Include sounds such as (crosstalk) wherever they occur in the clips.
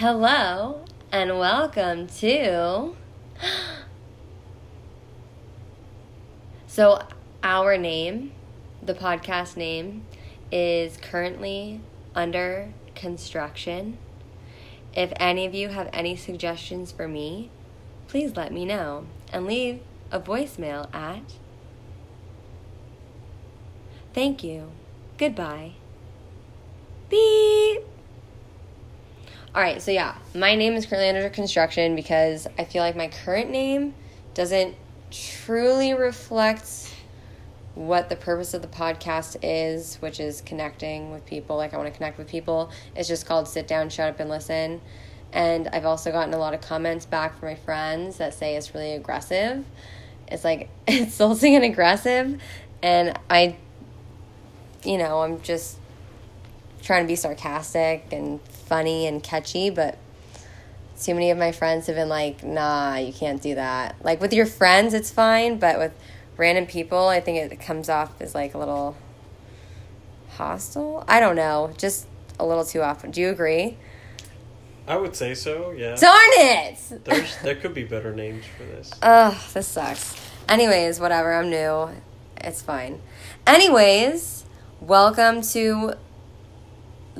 Hello and welcome to. (gasps) So, our name, the podcast name, is currently under construction. If any of you have any suggestions for me, please let me know and leave a voicemail at. Thank you. Goodbye. Beep. All right, so yeah, my name is currently under construction because I feel like my current name doesn't truly reflect what the purpose of the podcast is, which is connecting with people. Like, I want to connect with people. It's just called Sit Down, Shut Up, and Listen. And I've also gotten a lot of comments back from my friends that say it's really aggressive. It's like (laughs) insulting and aggressive. And I, you know, I'm just trying to be sarcastic and funny and catchy, but too many of my friends have been like, nah, you can't do that. Like with your friends, it's fine, but with random people, I think it comes off as like a little hostile. I don't know, just a little too often. Do you agree? I would say so, yeah. Darn it! There's, (laughs) there could be better names for this. Ugh, this sucks. Anyways, whatever, I'm new. It's fine. Anyways, welcome to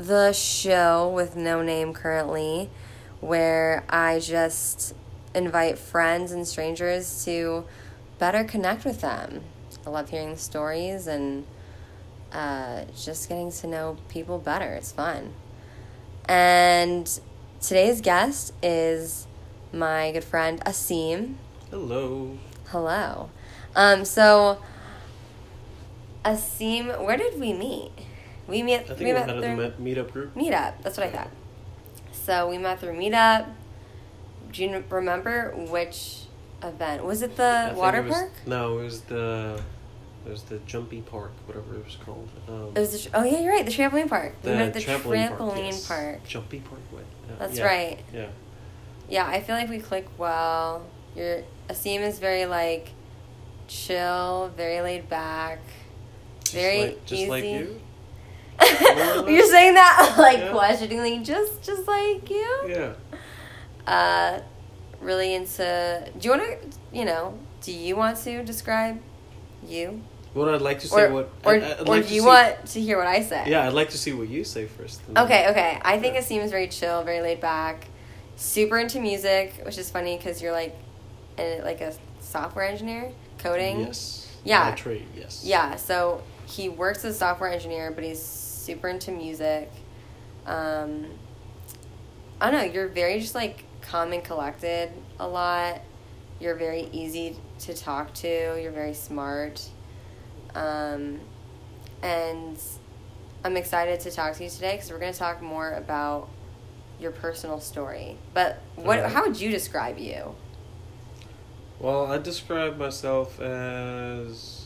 the show with no name currently, where I just invite friends and strangers to better connect with them. I love hearing the stories and uh, just getting to know people better. It's fun. And today's guest is my good friend Asim. Hello. Hello. Um, so, Asim, where did we meet? We met. I think we we met met through the meetup group. Meetup. That's what I thought. So we met through Meetup. Do you remember which event? Was it the think water it was- park? No, it was the it was the Jumpy Park, whatever it was called. Um, It was the, oh yeah, you're right. The trampoline park. we the met at the trampoline, trampoline, park. yes. park. Jumpy Park. What? Yeah, That's yeah, right. Yeah. Yeah, I feel like we click well. Your Asim is very like chill, very laid back, Just very like, just easy. like you. (laughs) You're saying that (laughs) like Yeah. questioningly, just just like you. Yeah. Uh, really into. Do you want to? You know, do you want to describe you, What I'd like to say. or what or, I'd or like do you see- want to hear what I say? Yeah, I'd like to see what you say first. then- Okay, okay. I think Yeah. Asim is very chill, very laid back, super into music, which is funny because you're like, a, like a software engineer, coding. Yes. Yeah. Trade. Yes. Yeah, so he works as a software engineer, but he's super into music. Um, I don't know, you're very just like calm and collected a lot. You're very easy to talk to. You're very smart. Um, and I'm excited to talk to you today because we're going to talk more about your personal story. But what? How would you describe you? Well, I describe myself as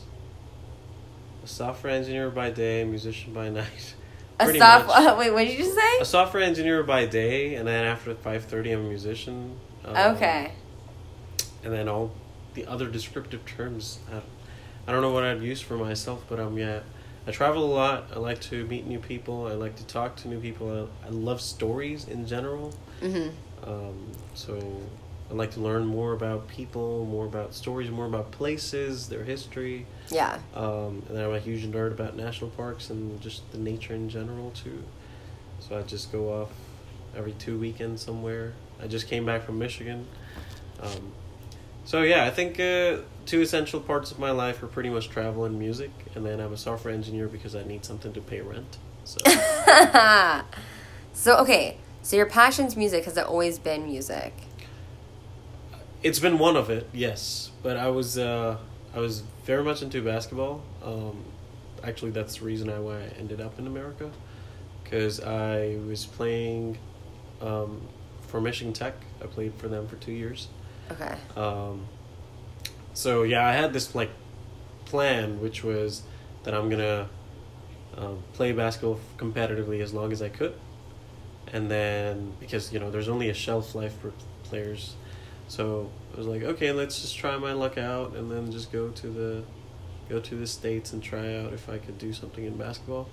a software engineer by day, musician by night. A Pretty soft. much. (laughs) wait, what did you just say? A software engineer by day, and then after five thirty, I'm a musician. Um, okay. And then all the other descriptive terms, I, I don't know what I'd use for myself, but um, yeah, I travel a lot. I like to meet new people. I like to talk to new people. I, I love stories in general. Mm-hmm. Um, so I like to learn more about people, more about stories, more about places, their history. Yeah. Um, and then I'm a huge nerd about national parks and just the nature in general too. So I just go off every two weekends somewhere. I just came back from Michigan. Um, so yeah, I think uh, two essential parts of my life are pretty much travel and music, and then I'm a software engineer because I need something to pay rent. So (laughs) so okay, so your passion's music. Has it always been music? It's been one of it, yes. But I was uh, I was very much into basketball. Um, actually, that's the reason I why I ended up in America, because I was playing um, for Michigan Tech. I played for them for two years. Okay. Um, so yeah, I had this like plan, which was that I'm gonna um, play basketball competitively as long as I could, and then because you know there's only a shelf life for players, so I was like, okay, let's just try my luck out, and then just go to the go to the states and try out if I could do something in basketball.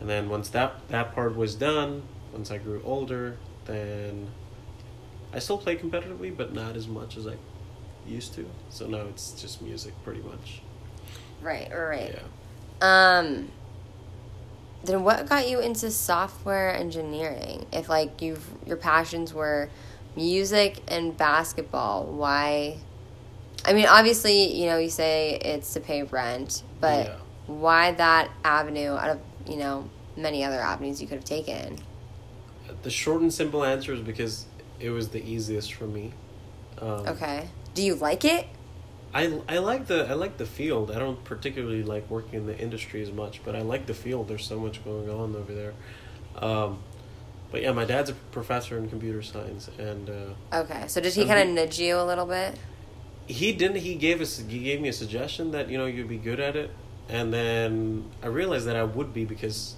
And then once that that part was done, once I grew older, then I still play competitively, but not as much as I used to. So now it's just music, pretty much. Right, right. Yeah. Um then what got you into software engineering? If like you've your passions were music and basketball, why I mean obviously, you know, you say it's to pay rent, but Yeah. why that avenue out of, you know, many other avenues you could have taken? The short and simple answer is because it was the easiest for me. Um, Okay. Do you like it? I, I like the I like the field. I don't particularly like working in the industry as much, but I like the field. There's so much going on over there. Um, but yeah, my dad's a professor in computer science, and uh, Okay. So did he kind of nudge you a little bit? he didn't. He gave us he gave me a suggestion that you know you'd be good at it, and then I realized that I would be because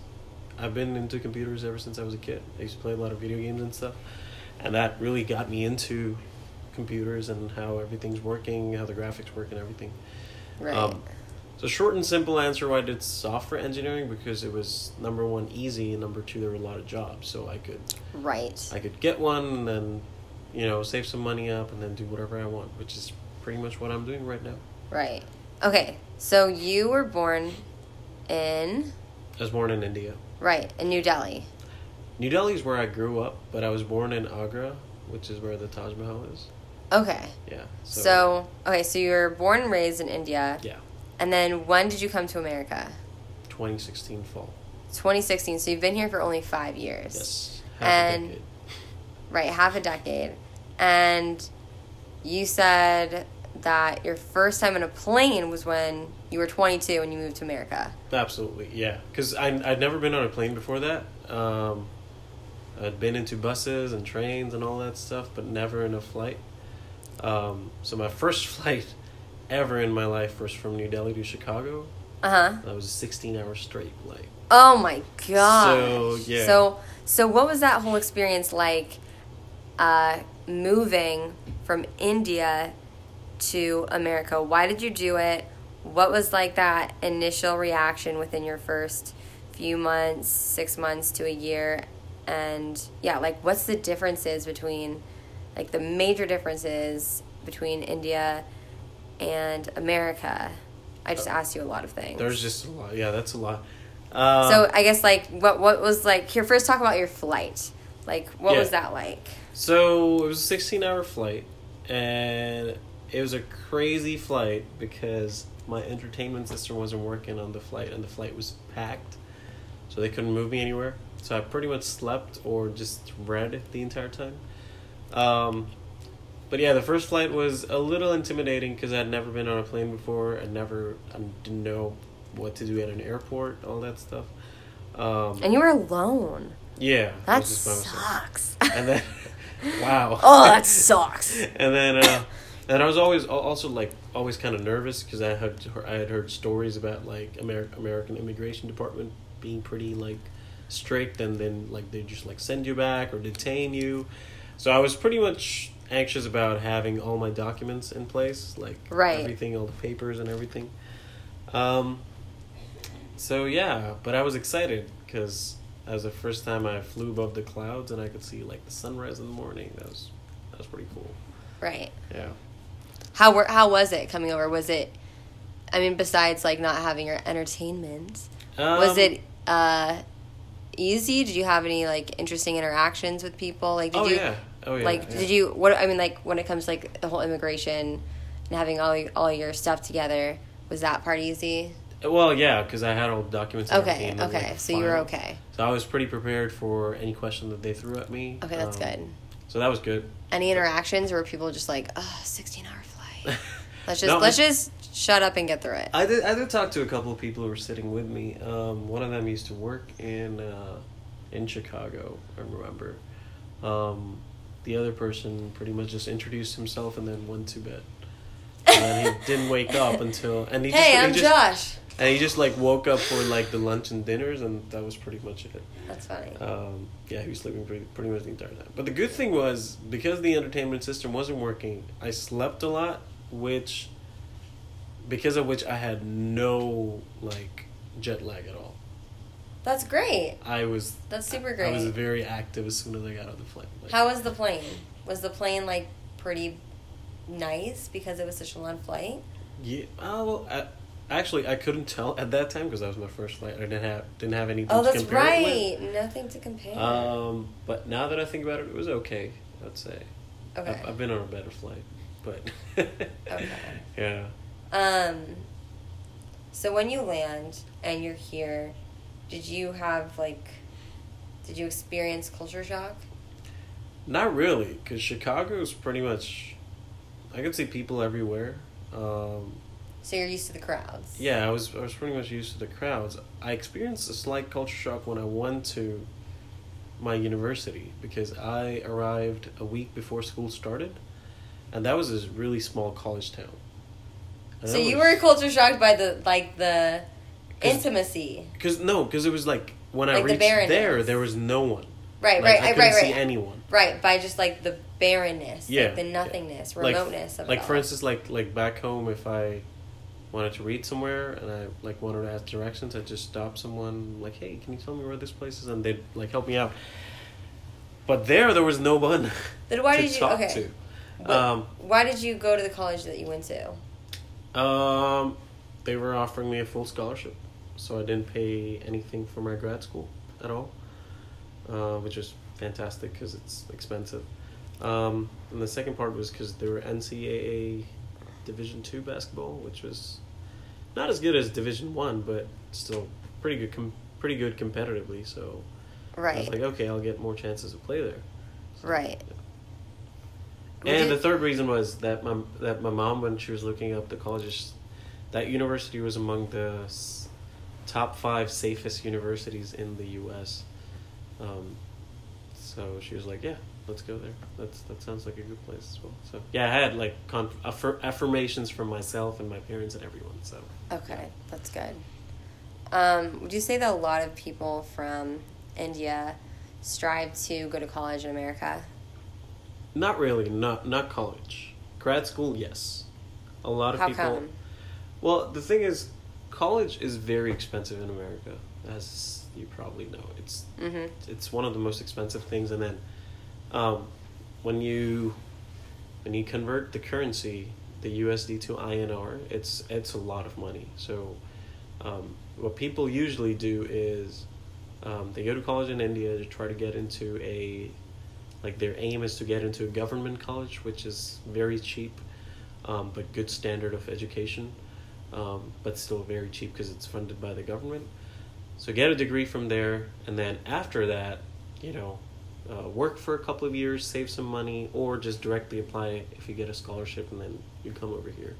I've been into computers ever since I was a kid. I used to play a lot of video games and stuff, and that really got me into computers and how everything's working, how the graphics work, and everything. Right. Um, so short and simple answer why I did software engineering because it was number one easy and number two there were a lot of jobs so I could right. I could get one and then you know save some money up and then do whatever I want which is pretty much what I'm doing right now. Right. Okay. So you were born in I was born in India. right in New Delhi. New Delhi is where I grew up, but I was born in Agra, which is where the Taj Mahal is. Okay. Yeah. So, okay, so you were born and raised in India, yeah, and then when did you come to America? 2016 fall. 2016. So you've been here for only five years. Yes. Half And- a decade. Right, half a decade. And you said that your first time in a plane was when you were 22 and you moved to America. Absolutely, yeah. Because I'd never been on a plane before that. Um, I'd been into buses and trains and all that stuff, but never in a flight. Um, so my first (laughs) flight ever in my life was from New Delhi to Chicago. Uh huh. That was a 16 hour straight flight. Oh my god. So, yeah. So so what was that whole experience like uh moving from India to America? Why did you do it? What was like that initial reaction within your first few months, 6 months to a year? And yeah, like what's the differences between like the major differences between India and America? I just asked you a lot of things. There's just a lot. Yeah, that's a lot. Um, So I guess like what what was like here first talk about your flight. Like what Yeah. was that like? So it was a 16 hour flight, and it was a crazy flight because my entertainment system wasn't working on the flight, and the flight was packed, so they couldn't move me anywhere. So I pretty much slept or just read the entire time. Um, but yeah, the first flight was a little intimidating because I'd never been on a plane before. I never, I didn't know what to do at an airport, all that stuff. Um, And you were alone. yeah, That was just by myself. sucks. And then, (laughs) wow. oh, that sucks. (laughs) and then uh and I was always also like always kind of nervous because I had I had heard stories about like American American immigration department being pretty like strict and then like they just like send you back or detain you. So I was pretty much anxious about having all my documents in place, like Right. everything, all the papers and everything. Um. So yeah, but I was excited because that was the first time I flew above the clouds and I could see like the sunrise in the morning. That was that was pretty cool. Right. Yeah. How were how was it coming over? Was it I mean besides like not having your entertainment, was Um, it uh easy? Did you have any like interesting interactions with people? Like did Oh you yeah. Oh yeah. like yeah. did you what i mean like when it comes to like the whole immigration and having all your, all your stuff together was that part easy Well, yeah, because I had all the documents. okay okay like, so you were okay So I was pretty prepared for any question that they threw at me. okay that's Um, good So that was good. any interactions where people just like oh 16 hour flight (laughs) let's just No, let's I- just shut up and get through it I did. I did talk to a couple of people who were sitting with me. Um, one of them used to work in uh, in Chicago. I remember. Um, the other person pretty much just introduced himself and then went to bed. (laughs) And then he didn't wake up until and he hey just, i'm he just, josh and he just like woke up for like the lunch and dinners and that was pretty much it. that's funny Um, yeah, he was sleeping pretty, pretty much the entire time. But the good thing was because the entertainment system wasn't working, I slept a lot, which because of which I had no like jet lag at all. That's great. I was That's super great. I was very active as soon as I got on the flight. Like, How was the plane? Was the plane like pretty nice because it was such a long flight? Yeah. Oh, well, I, actually, I couldn't tell at that time because that was my first flight. I didn't have didn't have anything. Oh, to that's compare it right. Nothing to compare. Um, but now that I think about it, it was okay. I'd say. okay. I've, I've been on a better flight, but. Okay. (laughs) Yeah. Um. So when you land and you're here, did you have like, did you experience culture shock? Not really, because Chicago is pretty much. I could see people everywhere. Um, So you're used to the crowds. yeah, I was I was pretty much used to the crowds. I experienced a slight culture shock when I went to my university because I arrived a week before school started, and that was a really small college town. And So that you were culture shocked by the like the intimacy. Cause no, cause it was like when I Like the reached barrenness. there, there was no one. Right, Like, right, I right, couldn't right, see right. anyone. Right, by just like the barrenness, Yeah, like the nothingness, Like- remoteness of it Like all. for instance, like like back home, if I wanted to read somewhere and I like wanted to ask directions, I'd just stop someone like, "Hey, can you tell me where this place is?" And they'd like help me out. But there, there was no one (laughs) Then why to did you? talk Okay, What- Um, why did you go to the college that you went to? to. Um, they were offering me a full scholarship, so I didn't pay anything for my grad school at all, uh, which was fantastic because it's expensive. Um, and the second part was because they were NCAA Division two basketball, which was not as good as Division one, but still pretty good. Com- pretty good competitively. So I was like, okay, I'll get more chances to play there. So, right. yeah. And the third reason was that my that my mom, when she was looking up the colleges, that university was among the top five safest universities in the U.S. Um, so she was like, "Yeah, let's go there. That's that sounds like a good place as well." So yeah, I had like con- affir- affirmations from myself and my parents and everyone. So Okay, that's good. Um, would you say that a lot of people from India strive to go to college in America? not really, not not college, grad school, yes. A lot of How people. come? Well, the thing is, college is very expensive in America, as you probably know. It's Mm-hmm. it's one of the most expensive things, and then um, when you when you convert the currency, the USD to INR, it's it's a lot of money. So um, what people usually do is um, they go to college in India to try to get into a like their aim is to get into a government college, which is very cheap, um, but good standard of education, um, but still very cheap because it's funded by the government. So get a degree from there, and then after that, you know, uh, work for a couple of years, save some money, or just directly apply if you get a scholarship, and then you come over here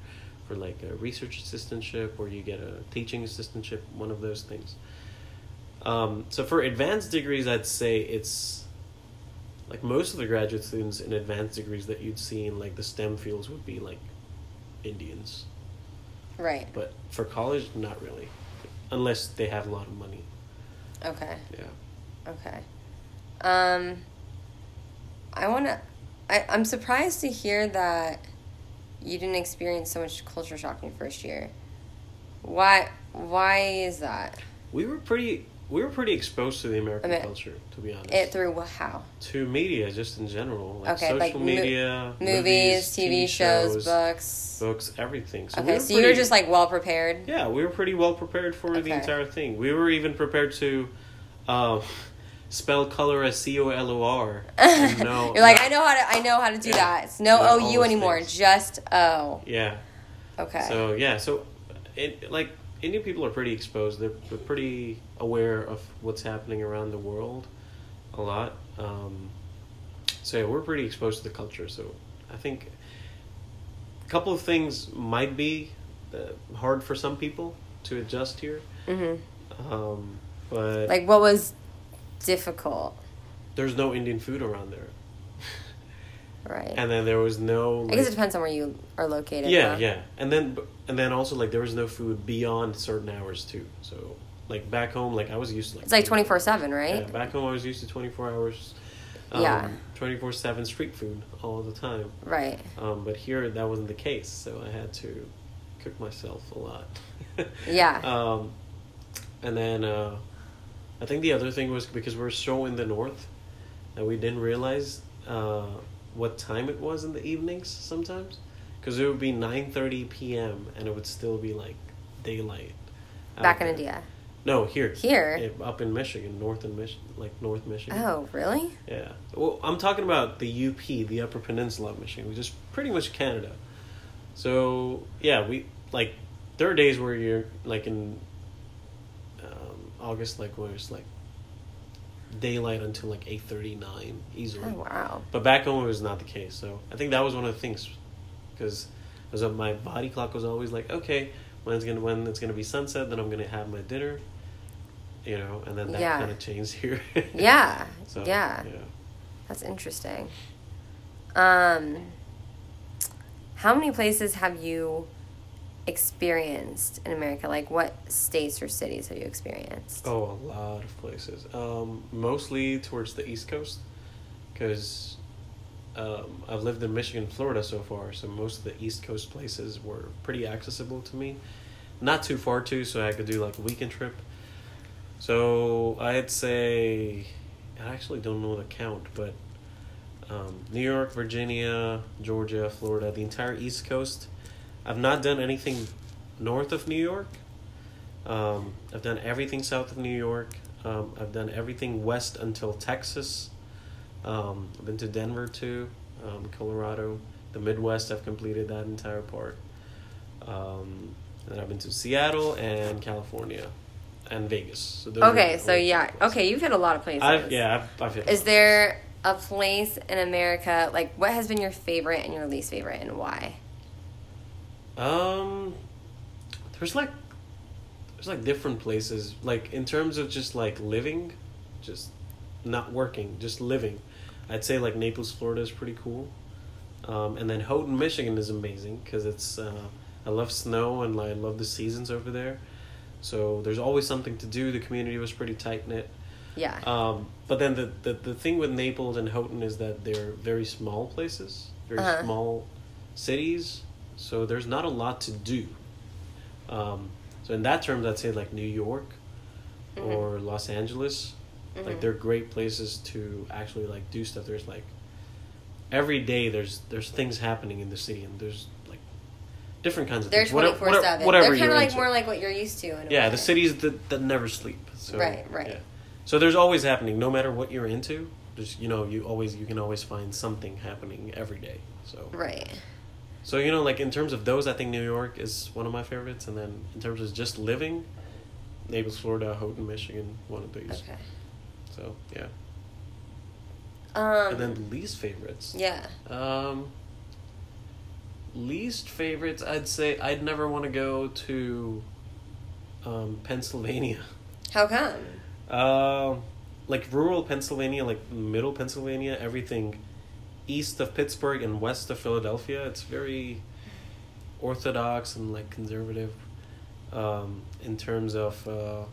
for like a research assistantship or you get a teaching assistantship, one of those things. Um, so for advanced degrees, I'd say it's like most of the graduate students in advanced degrees that you'd see in like the STEM fields would be like Indians. Right. But for college, not really, unless they have a lot of money. Okay. Yeah. Okay. Um, I want to. I'm surprised to hear that you didn't experience so much culture shock in your first year. Why? Why is that? We were pretty. We were pretty exposed to the American I mean, culture, to be honest. It through how? to media, just in general, like Okay, social like mo- media, Movies, TV, shows, shows, books. books, everything. So we Okay, were so you were just like well prepared. Yeah, we were pretty well prepared for the entire thing. We were even prepared to uh, spell color as C O L O R. (laughs) no- You're like I know how to. I know how to do Yeah. that. It's no Yeah, O U anymore. things. Just O. Yeah. Okay. So yeah, so it like Indian people are pretty exposed. They're, they're pretty aware of what's happening around the world, a lot. Um, so yeah, we're pretty exposed to the culture. So I think a couple of things might be uh, hard for some people to adjust here. hmm Um, but Like what was difficult, there's no Indian food around there, right? and then there was no. I guess it depends on where you are located. yeah, huh? yeah, and then and then also like there was no food beyond certain hours too. So like back home, like I was used to like It's like twenty four seven, right? Yeah, back home I was used to twenty four hours. Um, Yeah. Twenty four seven street food all the time. Right. Um, but here that wasn't the case, so I had to cook myself a lot. Yeah. (laughs) Um, and then uh, I think the other thing was because we're so in the north that we didn't realize uh, what time it was in the evenings sometimes, because it would be nine thirty p.m. and it would still be like daylight. Back in there. India. No, here. Here? Up in Michigan, north in Michigan, like North Michigan. Oh, really? Yeah. Well, I'm talking about the UP, the Upper Peninsula of Michigan, which is pretty much Canada. So yeah, we like there are days where you're like in um, August, like where it's like daylight until like eight thirty nine easily. Oh, wow. But back home it was not the case. So I think that was one of the things because was my body clock was always like okay when it's gonna when it's gonna be sunset then I'm gonna have my dinner. You know, and then that Yeah. kind of changed here. (laughs) Yeah. So, yeah. yeah. That's interesting. Um, how many places have you experienced in America? Like, what states or cities have you experienced? Oh, a lot of places. Um, mostly towards the East Coast, because um, I've lived in Michigan, Florida so far. So most of the East Coast places were pretty accessible to me. Not too far too, so I could do like a weekend trip. So I'd say, I actually don't know the count, but um, New York, Virginia, Georgia, Florida, the entire East Coast. I've not done anything north of New York. Um, I've done everything south of New York. Um, I've done everything west until Texas. Um, I've been to Denver too, um, Colorado, the Midwest. I've completed that entire part. Um, and I've been to Seattle and California, and Vegas. So okay, so yeah. places. Okay, you've hit a lot of places. I've, yeah, I've, I've hit. Is there a place in America, like, what has been your favorite and your least favorite, and why? Um, there's like, there's like different places. Like in terms of just like living, just not working, just living. I'd say like Naples, Florida is pretty cool. Um, and then Houghton, Michigan is amazing because it's uh, I love snow and I love the seasons over there. So there's always something to do. The community was pretty tight knit. Yeah. Um, but then the, the the thing with Naples and Houghton is that they're very small places, very Uh-huh. small cities. So there's not a lot to do. Um, so in that terms, I'd say like New York Mhm. or Los Angeles, Mhm. like they're great places to actually like do stuff. There's like every day there's there's things happening in the city, and there's like different kinds of They're things. Whatever- twenty four seven. Whatever They're kind of like into. more like what you're used to. In Yeah, way. the cities that, that never sleep. So, Right, right. Yeah. So there's always happening, no matter what you're into. There's you know you always you can always find something happening every day. So Right. So you know like in terms of those, I think New York is one of my favorites, and then in terms of just living, Naples, Florida, Houghton, Michigan, one of these. Okay. So yeah, Um. and then the least favorites. yeah. Um, least favorites, I'd say I'd never want to go to um, Pennsylvania. How come? Um, like rural Pennsylvania, like middle Pennsylvania, everything east of Pittsburgh and west of Philadelphia, it's very orthodox and like conservative. Um, in terms of, uh,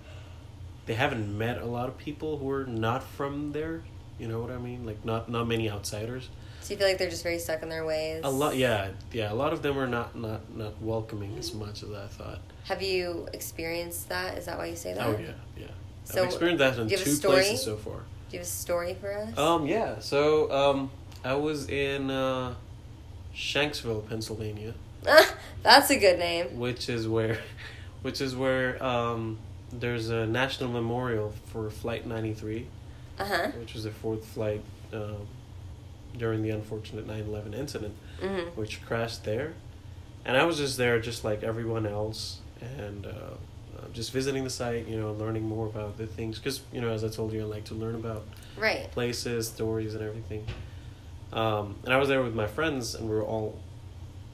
they haven't met a lot of people who are not from there. You know what I mean? Like not not many outsiders. So you feel like they're just very stuck in their ways. A lot, yeah, yeah. A lot of them are not not not welcoming as much as I thought. Have you experienced that? Is that why you say that? Oh yeah, yeah. So, I've experienced that in do you have a two places so far. Do you have a story for us? Um, yeah. So, um, I was in uh, Shanksville, Pennsylvania, That's a good name. which is where, (laughs) which is where um, there's a national memorial for Flight 93, Uh huh. which was the fourth flight um, during the unfortunate 9/11 incident, hmm which crashed there, and I was just there, just like everyone else, and. Uh, uh, just visiting the site, you know, learning more about the things, because you know, as I told you, I like to learn about Right. places, stories, and everything. Um, and I was there with my friends, and we were all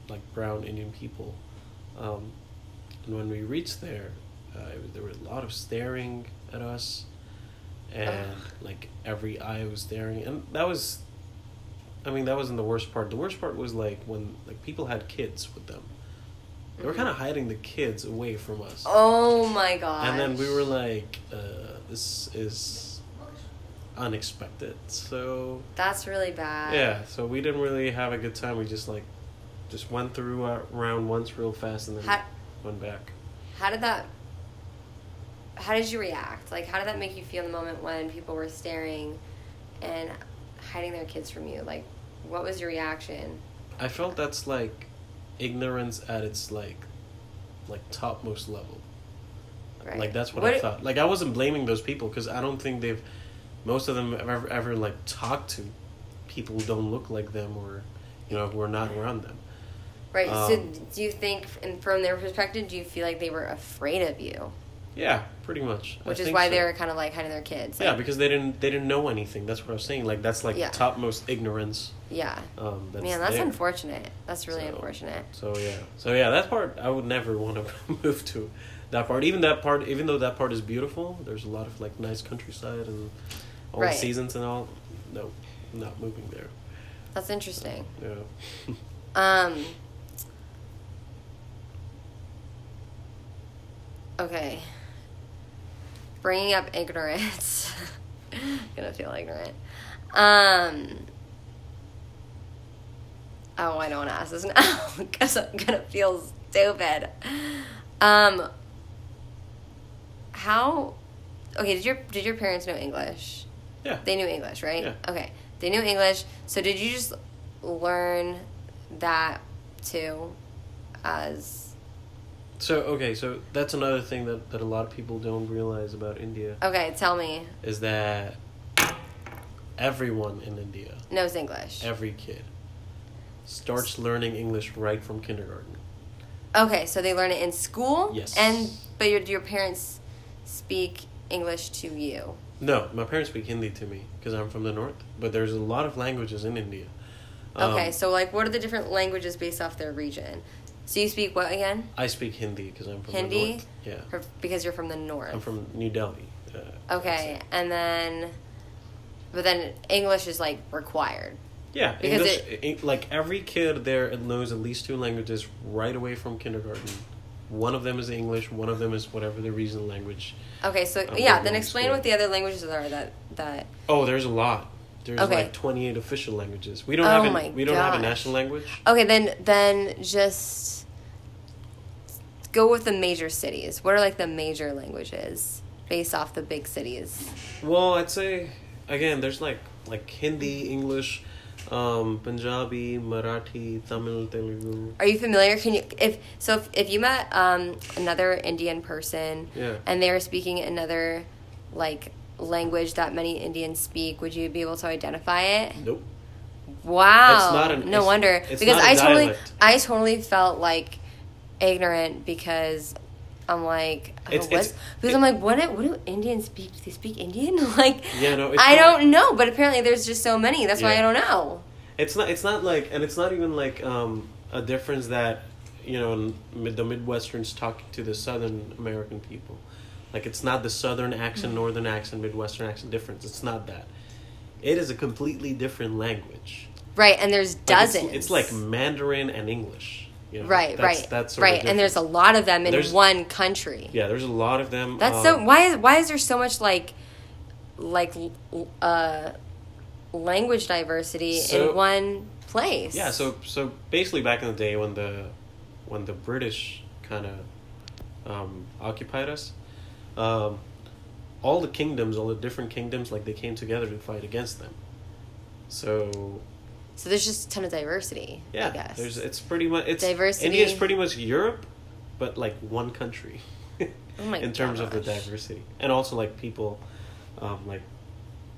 like brown Indian people. Um, and when we reached there, uh, it there were a lot of staring at us, and like every eye was staring, and that was. I mean, that wasn't the worst part. The worst part was like when like people had kids with them. They were Mhm. kind of hiding the kids away from us. Oh my god. And then we were like, uh, this is unexpected. So, That's really bad. yeah, so we didn't really have a good time. We just like, just went through our round once real fast and then How, went back. how did that how did you react? Like, how did that make you feel in the moment when people were staring and hiding their kids from you? Like, what was your reaction? I felt that's like ignorance at its like like topmost level. Right. Like that's what, What- I thought. Like I wasn't blaming those people because I don't think they've most of them have ever ever like talked to people who don't look like them or you know who are not around them. Right. so, Um, do you think, and from their perspective, do you feel like they were afraid of you, Yeah, pretty much. I which is why so. they were kind of like hiding their kids? Yeah, Like, because they didn't they didn't know anything. That's what I was saying. Like that's like Yeah. topmost ignorance. yeah. Um, that's Man, that's there. unfortunate. That's really So- unfortunate. So yeah, so yeah, that part I would never (laughs) want to move to. That part, even that part, even though that part is beautiful, there's a lot of like nice countryside and all Right. the seasons and all. No, not moving there. That's interesting. Yeah. (laughs) Um. Okay. Bringing up ignorance. (laughs) gonna feel ignorant. Um. Oh, I don't want to ask this (laughs) now because I'm gonna feel stupid. Um. How? Okay. Did your Did your parents know English? Yeah. They knew English, right? Yeah. Okay. They knew English. So did you just learn that too as So okay, so that's another thing that, that a lot of people don't realize about India Okay, tell me. is that everyone in India, Knows English. every kid, starts learning English right from kindergarten. Okay, so they learn it in school? Yes. And but your your parents speak English to you. No, my parents speak Hindi to me because I'm from the north. But there's a lot of languages in India. Um, Okay, so like what are the different languages based off their region? So you speak what again? I speak Hindi because I'm from the Hindi? north. Yeah, Or because you're from the north. I'm from New Delhi. Uh, Okay, and then but then English is like required. Yeah, Because English. i- like every kid there knows at least two languages right away from kindergarten. One of them is English. One of them is whatever the regional language. Okay, so I'm yeah, then explain school. what the other languages are that that Oh, there's a lot. There's Okay. like 28 official languages. We don't Oh have a, we don't have a national language. Okay, then then just go with the major cities. What are like the major languages based off the big cities? Well, I'd say again, there's like like Hindi, English, um, Punjabi, Marathi, Tamil, Telugu. Are you familiar? Can you if so if, if you met um, another Indian person Yeah. and they were speaking another like language that many Indians speak, would you be able to identify it? Nope. Wow. An- no wonder. because I totally. I totally felt like ignorant because I'm like oh, It's- because I'm like what do, what do Indians speak? Do they speak Indian? (laughs) like Yeah, no, I not- don't know, but apparently there's just so many. That's why I don't know. It's not. It's not like, and it's not even like um, a difference that you know mid, the Midwesterns talking to the Southern American people. Like it's not the Southern accent, Northern accent, Midwestern accent difference. It's not that. It is a completely different language. Right, and there's Like, it's- dozens. It's, like Mandarin and English. You know? right, That's- right, That's right, and there's a lot of them in There's- one country. yeah. There's a lot of them. That's so. um, Why is why is there so much like, like, uh, language diversity So- in one place? Yeah, so so basically back in the day when the when the British kind of um, occupied us, um, all the kingdoms, all the different kingdoms, like they came together to fight against them. So so there's just a ton of diversity. yeah, I guess. there's it's pretty much it's Diversity. India is pretty much Europe, but like one country. Oh (laughs) my in terms of the diversity, and also like people, um, like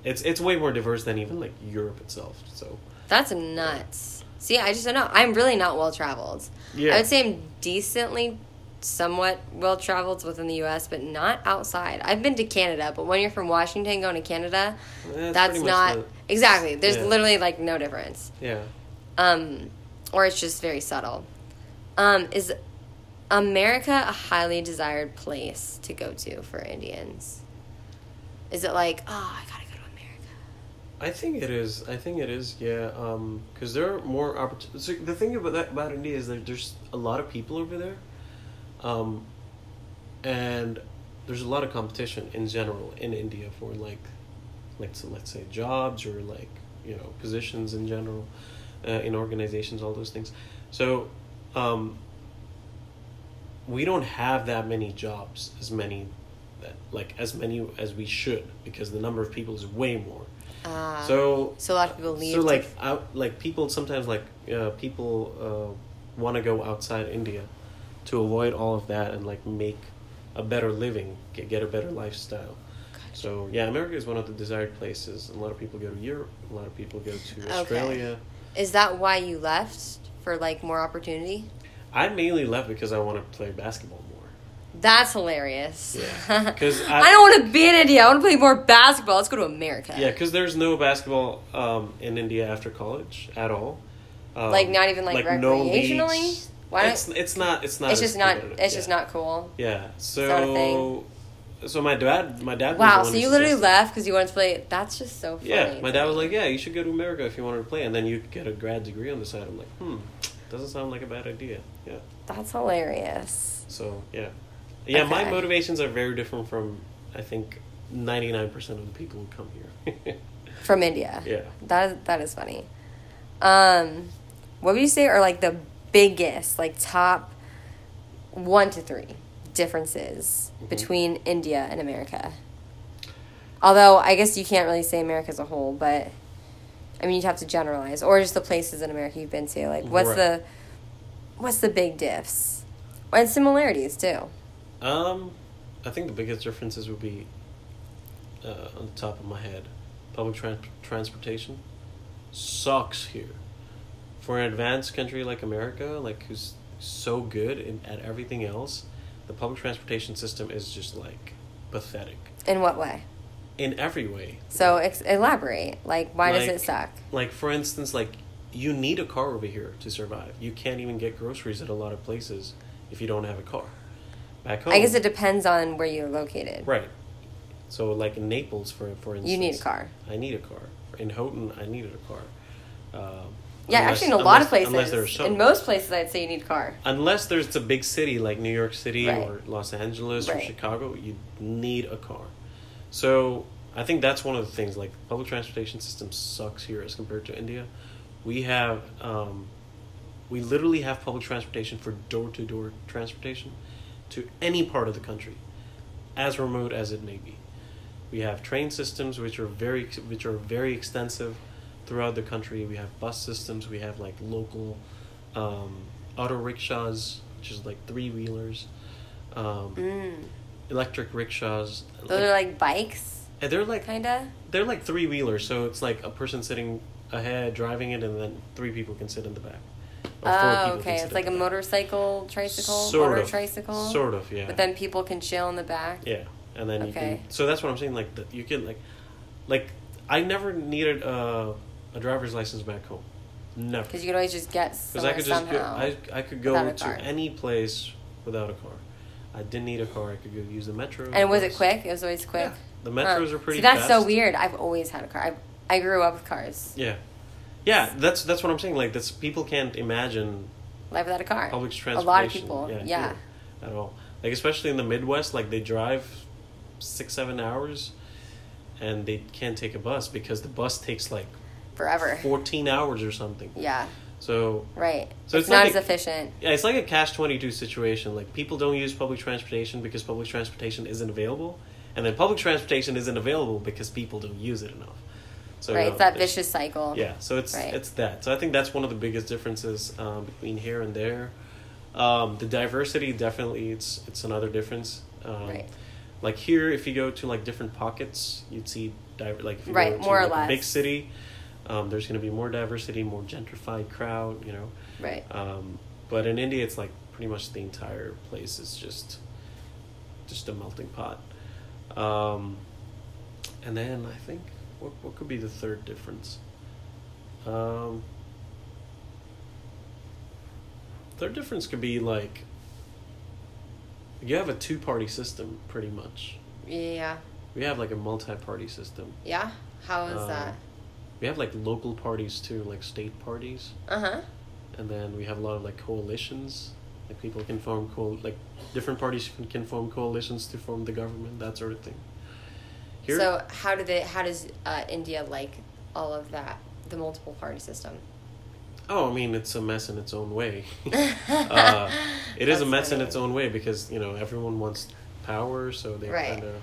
it's it's way more diverse than even like Europe itself. So That's nuts. See, I just don't know. I'm really not well traveled. Yeah. I would say I'm decently, somewhat well traveled within the U.S., but not outside. I've been to Canada, but when you're from Washington going to Canada, That's that's not the- exactly. There's Yeah. literally like no difference. yeah. um, or it's just very subtle. Um, is America a highly desired place to go to for Indians? Is it like, oh, I gotta go to America? I think it is. I think it is. Yeah. Um, Because there are more opportunities. So the thing about that about India is that there's a lot of people over there, um, and there's a lot of competition in general in India for like, like so let's say jobs or like you know positions in general, uh, in organizations, all those things. So, um, we don't have that many jobs as many that, like as many as we should because the number of people is way more. Ah. So so a lot of people leave. so to- like out like people sometimes like uh, people uh, want to go outside India to avoid all of that and like make a better living, get, get a better lifestyle. So yeah, America is one of the desired places. A lot of people go to Europe. A lot of people go to Okay. Australia. is that why you left for like more opportunity? I mainly left because I want to play basketball more. That's hilarious. Yeah, (laughs) because I- I, don't want to be in India. I want to play more basketball. Let's go to America. Yeah, because there's no basketball um, in India after college at all. Um, Like not even like, no recreationally. leagues. Why? It's it's not it's not. It's just not. It's yeah. just not cool. Yeah. So so my dad my dad. was Wow. So you literally left because you wanted to play. That's just so funny. Yeah, my dad was like, "Yeah, you should go to America if you wanted to play, and then you get a grad degree on the side." I'm like, "Hmm, doesn't sound like a bad idea." Yeah. That's hilarious. So yeah, yeah. My motivations are very different from I think ninety nine percent of the people who come here. (laughs) From India. yeah. That that is funny. Um, what would you say are like the biggest, like top one to three differences Mhm. between India and America? Although I guess you can't really say America as a whole, but I mean you'd have to generalize, or just the places in America you've been to. Like, what's Right. the what's the big diffs and similarities too? Um, I think the biggest differences would be uh, on the top of my head, public trans- transportation sucks here. For an advanced country like America, like who's so good in, at everything else, the public transportation system is just like pathetic In what way? in every way. So ex- elaborate. Like, why does it suck? like for instance, like you need a car over here to survive. You can't even get groceries at a lot of places if you don't have a car. Back home, I guess it depends on where you're located. Right. So, like in Naples, for for instance, You need a car. I need a car. In Houghton, I needed a car. Um, Yeah, unless- actually, in a lot of places, unless some- in most places, I'd say you need a car. unless there's a big city like New York City Right. or Los Angeles or Chicago, you need a car. So I think that's one of the things. Like public transportation system sucks here as compared to India. We have, um, we literally have public transportation for door to door transportation to any part of the country, as remote as it may be. We have train systems which are very which are very extensive throughout the country. We have bus systems. We have like local um, auto rickshaws, which is like three wheelers, um, Mm. electric rickshaws. Those are like bikes, and they're like kinda. they're like three wheelers. So it's like a person sitting ahead driving it, and then three people can sit in the back. Oh, okay. It's like a back. motorcycle, tricycle, Sort motor of. tricycle. Sort of, yeah. But then people can chill in the back. Yeah, and then you Okay. can. So that's what I'm saying. Like the, you can like, like I never needed a, a driver's license back home. Never. Because you could always just get Because I could just go. I I could go to any place without a car. I didn't need a car. I could go use the metro. and was it quick? It was always quick. Yeah. The metros Huh. are pretty. See, that's so weird. I've always had a car. I, I grew up with cars. Yeah, yeah. That's that's what I'm saying. Like that's people can't imagine Life without a car. public A transportation. lot of people. Yeah. here at all. Like especially in the Midwest, like they drive six seven hours, and they can't take a bus because the bus takes like Forever. fourteen hours or something. Yeah. So Right. So it's, it's not like as a- efficient. yeah, it's like a catch twenty two situation. Like people don't use public transportation because public transportation isn't available, and then public transportation isn't available because people don't use it enough. So right. you It's that vicious cycle. Yeah, so it's Right. it's that. So I think that's one of the biggest differences um, between here and there. Um, the diversity definitely it's it's another difference. Um, Right. Like here, if you go to like different pockets, you'd see diver- like if you Right, go to more or like, a big city, um, there's going to be more diversity, more gentrified crowd, you know. Right. Um, but in India, it's like pretty much the entire place is just just a melting pot. Um, and then I think what what could be the third difference? Um, third difference could be like you have a two party system pretty much. Yeah. We have like a multi party system. Yeah. How is Um, that? We have like local parties too, like state parties. Uh huh. and then we have a lot of like coalitions like people can form co like different parties can, can form coalitions to form the government that sort of thing here So how do they? How does uh, India like all of that? The multiple party system. oh i mean it's a mess in its own way (laughs) (laughs) uh, it is a mess in its own way because you know everyone wants power, so they Right. kind of.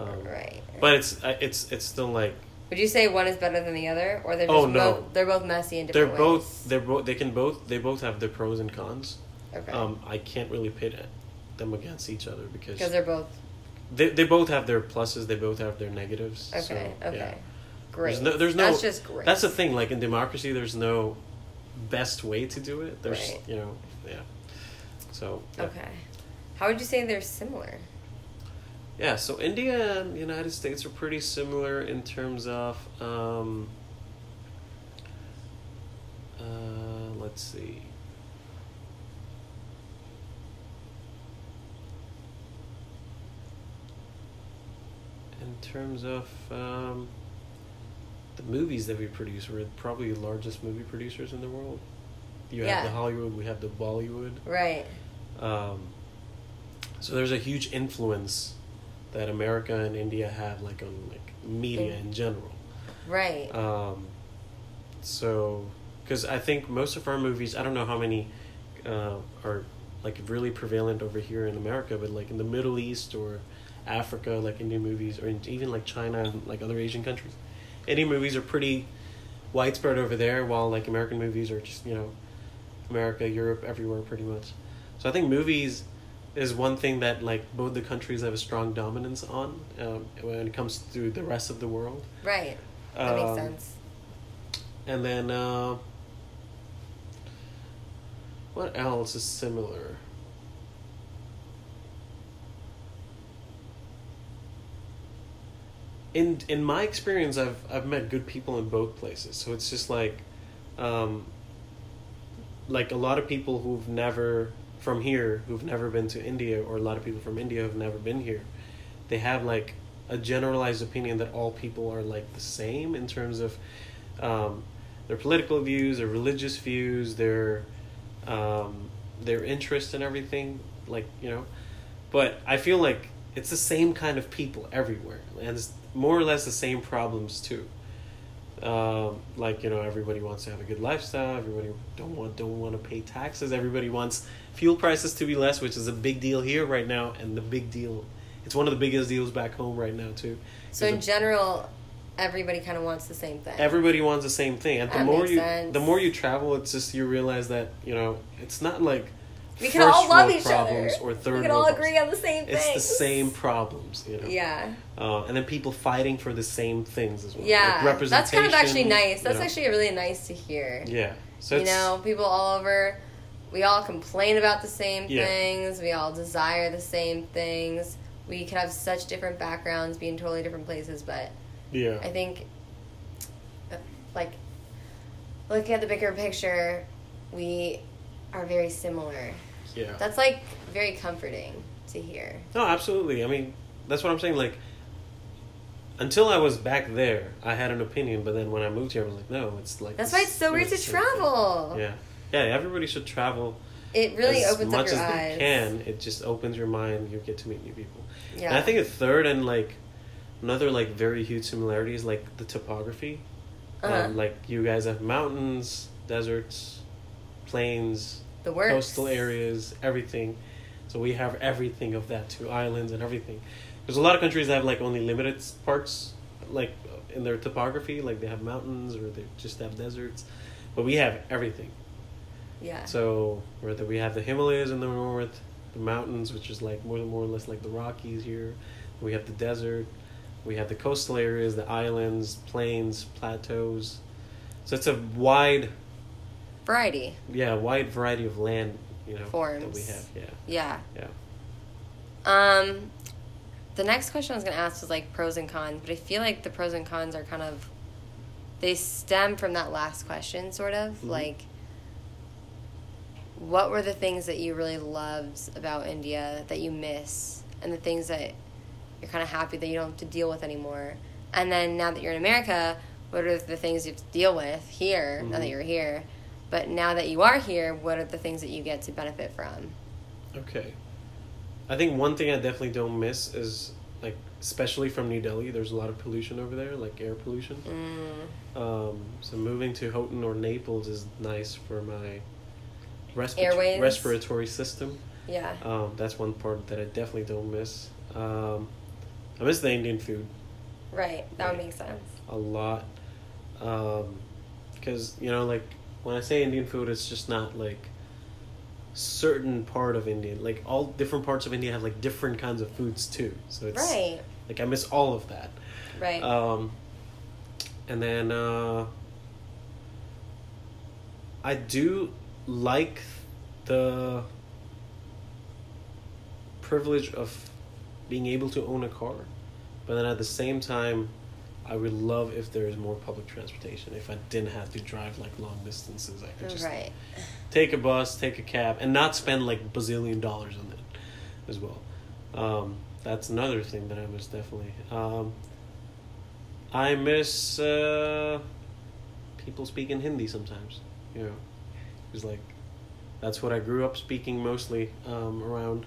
Um, right. But it's uh, it's it's still like Would you say one is better than the other, or they're just Oh, no. both they're both messy they're different both ways? they're both they can both they both have their pros and cons. okay. Um, I can't really pit them against each other because because they're both they they both have their pluses, they both have their negatives. okay. so, okay. yeah. Great. There's no, there's no. That's just great. That's the thing. Like in democracy, there's no best way to do it. There's, Right. you know, yeah. So yeah. Okay. How would you say they're similar? Yeah. So India and the United States are pretty similar in terms of. Um, uh, let's see. In terms of um, the movies that we produce, we're probably the largest movie producers in the world. You Yeah. have the Hollywood, we have the Bollywood. Right. Um, so there's a huge influence that America and India have, like on like media in general. Right. Um, so, because I think most of our movies, I don't know how many uh, are like really prevalent over here in America, but like in the Middle East or Africa, like Indian movies, or in, even like China and like other Asian countries, Indian movies are pretty widespread over there, while like American movies are just you know America, Europe, everywhere pretty much. So I think movies is one thing that like both the countries have a strong dominance on um, when it comes to the rest of the world. right. That makes Um, sense. And then, uh, what else is similar? In in my experience, I've I've met good people in both places. So it's just like, um, like a lot of people who've never from here who've never been to India, or a lot of people from India who've never been here, they have like a generalized opinion that all people are like the same in terms of um, their political views, their religious views, their um, their interest in everything. Like you know, but I feel like it's the same kind of people everywhere, and it's more or less the same problems too. Um, like you know, everybody wants to have a good lifestyle. Everybody don't want don't want to pay taxes. Everybody wants fuel prices to be less, which is a big deal here right now, and the big deal. It's one of the biggest deals back home right now too. So in a- general, everybody kind of wants the same thing. everybody wants the same thing and the That more you sense. the more you travel it's just you realize that you know it's not like we can all love each problems other. or third we can all problems. agree on the same things. it's the same problems you know Yeah. uh, and then people fighting for the same things as well Yeah. like That's kind of actually nice. you That's know. actually really nice to hear. yeah so you know, people all over, we all complain about the same Yeah. things. We all desire the same things. We could have such different backgrounds, be in totally different places, but yeah I think, uh, like, looking at the bigger picture, we are very similar. Yeah That's like very comforting to hear. no absolutely i mean that's what i'm saying like until i was back there i had an opinion but then when i moved here i was like no it's like That's why it's so weird to same thing. travel. yeah yeah everybody should travel It really as opens much up your as eyes. they can. It just opens your mind. You get to meet new people. Yeah. And I think a third and like another like very huge similarity is like the topography. Uh-huh. Um, like you guys have mountains, deserts, plains, the works. coastal areas, everything. So we have everything of that too, islands and everything. There's a lot of countries that have like only limited parts, like in their topography, like they have mountains or they just have deserts, but we have everything. Yeah. So whether we have the Himalayas in the north, the mountains, which is like more more or less like the Rockies here, we have the desert, we have the coastal areas, the islands, plains, plateaus. So it's a wide, Variety. yeah, wide variety of land, you know, that Forms. we have. Yeah, Yeah. yeah. Um, the next question I was going to ask was like pros and cons, but I feel like the pros and cons are kind of they stem from that last question, sort of Mhm. like what were the things that you really loved about India that you miss, and the things that you're kind of happy that you don't have to deal with anymore, and then now that you're in America, what are the things you have to deal with here now that Mhm. you're here? But now that you are here, what are the things that you get to benefit from? Okay. I think one thing I definitely don't miss is like, especially from New Delhi, there's a lot of pollution over there, like air pollution. Mm. Um, so moving to Houghton or Naples is nice for my respi- Airways? respiratory system. Yeah. Um, that's one part that I definitely don't miss. Um, I miss the Indian food Right. That would make sense. a lot. Because, you know, like, when I say Indian food, it's just not like certain part of India. Like, all different parts of India have, like, different kinds of foods, too. So it's, Right. like, I miss all of that. Right. Um, and then uh, I do like the privilege of being able to own a car, but then at the same time, I would love if there is more public transportation. If I didn't have to drive like long distances, I could just right. take a bus, take a cab, and not spend like bazillion dollars on it as well. Um, that's another thing that I miss definitely. Um, I miss uh, people speaking Hindi sometimes. You know, it's like that's what I grew up speaking mostly um, around.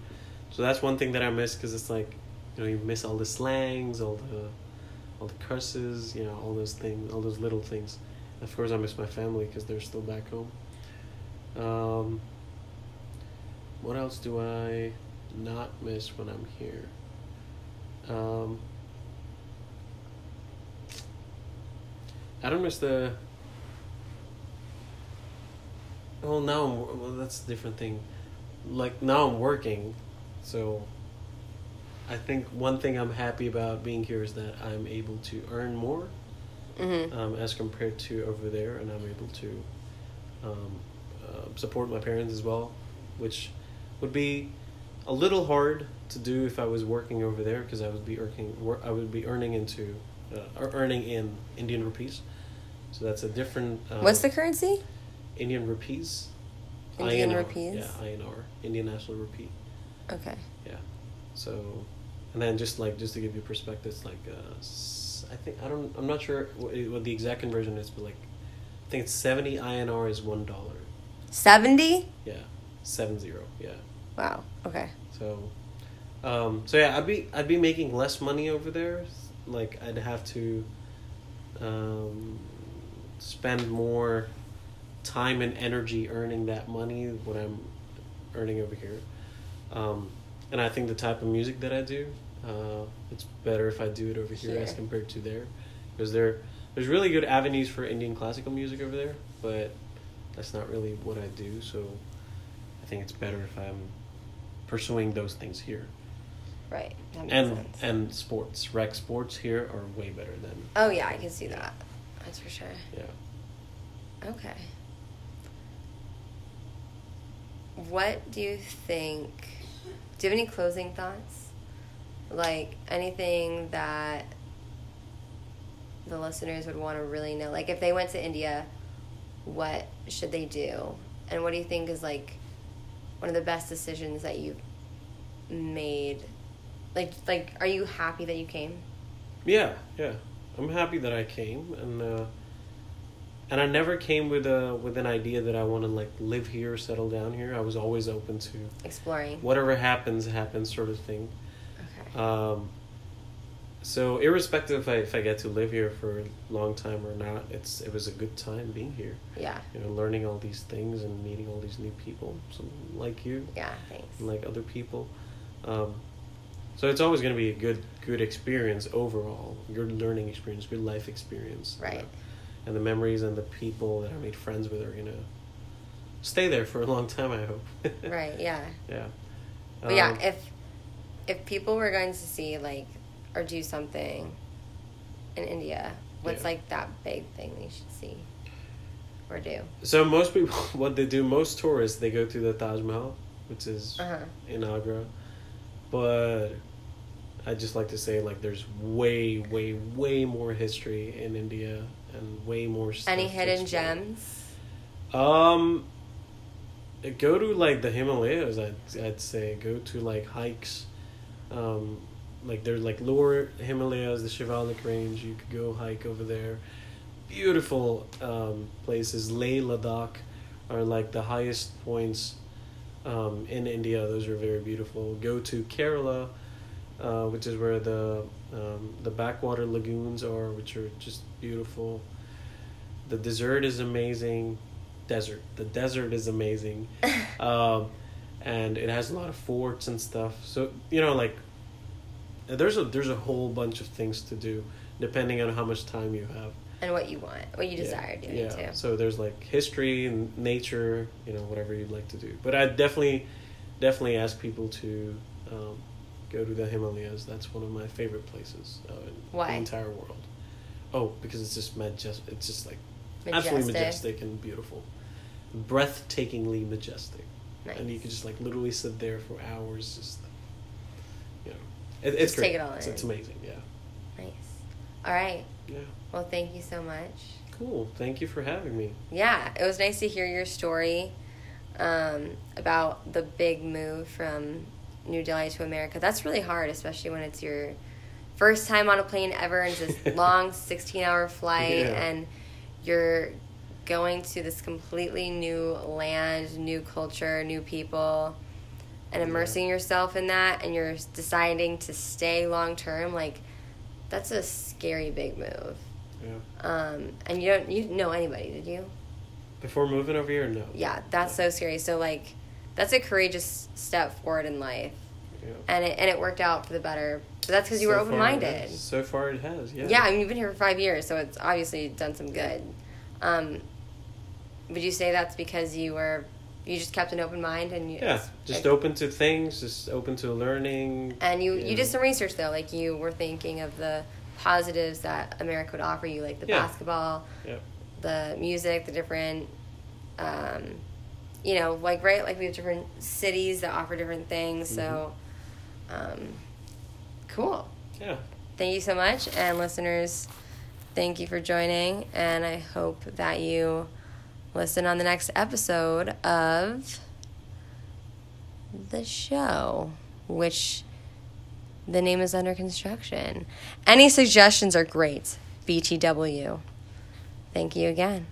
So that's one thing that I miss because it's like you know you miss all the slangs, all the all the curses, you know, all those things, all those little things. Of course, I miss my family because they're still back home. Um, what else do I not miss when I'm here? Um, I don't miss the. Well, now I'm. Well, that's a different thing. Like now I'm working, so. I think one thing I'm happy about being here is that I'm able to earn more Mm-hmm. um, as compared to over there, and I'm able to um, uh, support my parents as well, which would be a little hard to do if I was working over there because I would be earning I would be earning into uh, or earning in Indian rupees, so that's a different. Um, What's the currency? Indian rupees? Indian INR, rupees? Yeah, INR, Indian National Rupee. Okay. Yeah. So, and then just like just to give you perspective, it's like uh, I think I don't I'm not sure what, what the exact conversion is, but like I think it's seventy INR is one dollar. 70? Yeah, seven zero. Yeah. Wow. Okay. So, um, so yeah, I'd be I'd be making less money over there. Like I'd have to um, spend more time and energy earning that money what I'm earning over here. Um, and I think the type of music that I do, uh, it's better if I do it over here, as compared to there, because there there's really good avenues for Indian classical music over there, but that's not really what I do. So I think it's better if I'm pursuing those things here. Right. And sense. and sports, rec sports here are way better than oh, yeah, I can see that. That's for sure. yeah. Okay. What do you think? Do you have any closing thoughts? Like anything that the listeners would want to really know? Like if they went to India, what should they do? And what do you think is like one of the best decisions that you've made? Like like are you happy that you came? Yeah, yeah. I'm happy that I came, and uh, and I never came with a with an idea that I want to like live here, or settle down here. I was always open to Exploring. whatever happens, happens, sort of thing. Okay. Um, so irrespective if I if I get to live here for a long time or not, it's it was a good time being here. yeah. You know, learning all these things and meeting all these new people, some like you. Yeah, thanks. and like other people. Um, so it's always going to be a good good experience overall, good learning experience, good life experience. Right. And the memories and the people that I made friends with are to stay there for a long time. I hope. (laughs) right, yeah. Yeah. But yeah, Um, if if people were going to see like or do something in India, what's Yeah. like that big thing they should see or do? so most people, (laughs) what they do, most tourists, they go to the Taj Mahal, which is Uh huh. in Agra, but I just like to say like there's way, way, way more history in India and way more. Stuff Any hidden gems? Um, go to like the Himalayas. I'd I'd say go to like hikes. Um, like there's like lower Himalayas, the Shivalik Range. You could go hike over there. Beautiful um, places. Leh Ladakh are like the highest points um, in India. Those are very beautiful. Go to Kerala, uh, which is where the um, the backwater lagoons are, which are just beautiful. The dessert is amazing. Desert. The desert is amazing. (laughs) um, and it has a lot of forts and stuff. So you know, like there's a there's a whole bunch of things to do depending on how much time you have and what you want, what you desire yeah, doing yeah. too. So there's like history and nature, you know, whatever you'd like to do. But I definitely, definitely ask people to um, go to the Himalayas. That's one of my favorite places uh, in Why? the entire world. Oh, because it's just majestic. It's just like Majestic. absolutely majestic and beautiful, breathtakingly majestic, Nice. and you can just like literally sit there for hours, just you know, it, it's Just great. take it all It's, in. it's amazing. Yeah, Nice. All right. yeah. Well, thank you so much. Cool. Thank you for having me. Yeah, it was nice to hear your story um, about the big move from New Delhi to America. That's really hard, especially when it's your first time on a plane ever and this (laughs) long 16 hour flight Yeah. and you're going to this completely new land, new culture, new people and immersing yourself in that and you're deciding to stay long term like that's a scary big move. Yeah. Um, and you don't you didn't know anybody, did you? Before moving over here, no. Yeah, that's so scary. So like, that's a courageous step forward in life, Yeah. and it and it worked out for the better. So that's because you were open minded. So far, it has. Yeah. Yeah, I mean you've been here for five years, so it's obviously done some good. Um, would you say that's because you were you just kept an open mind and you Yeah. Just open to things. Just open to learning. and you Yeah. you did some research though, like you were thinking of the positives that America would offer you, like the Yeah. basketball, Yeah. the music, the different, um, you know, like right, like we have different cities that offer different things. So, um, cool. Yeah. Thank you so much, and listeners, thank you for joining, and I hope that you listen on the next episode of the show, which the name is under construction. Any suggestions are great. BTW. Thank you again.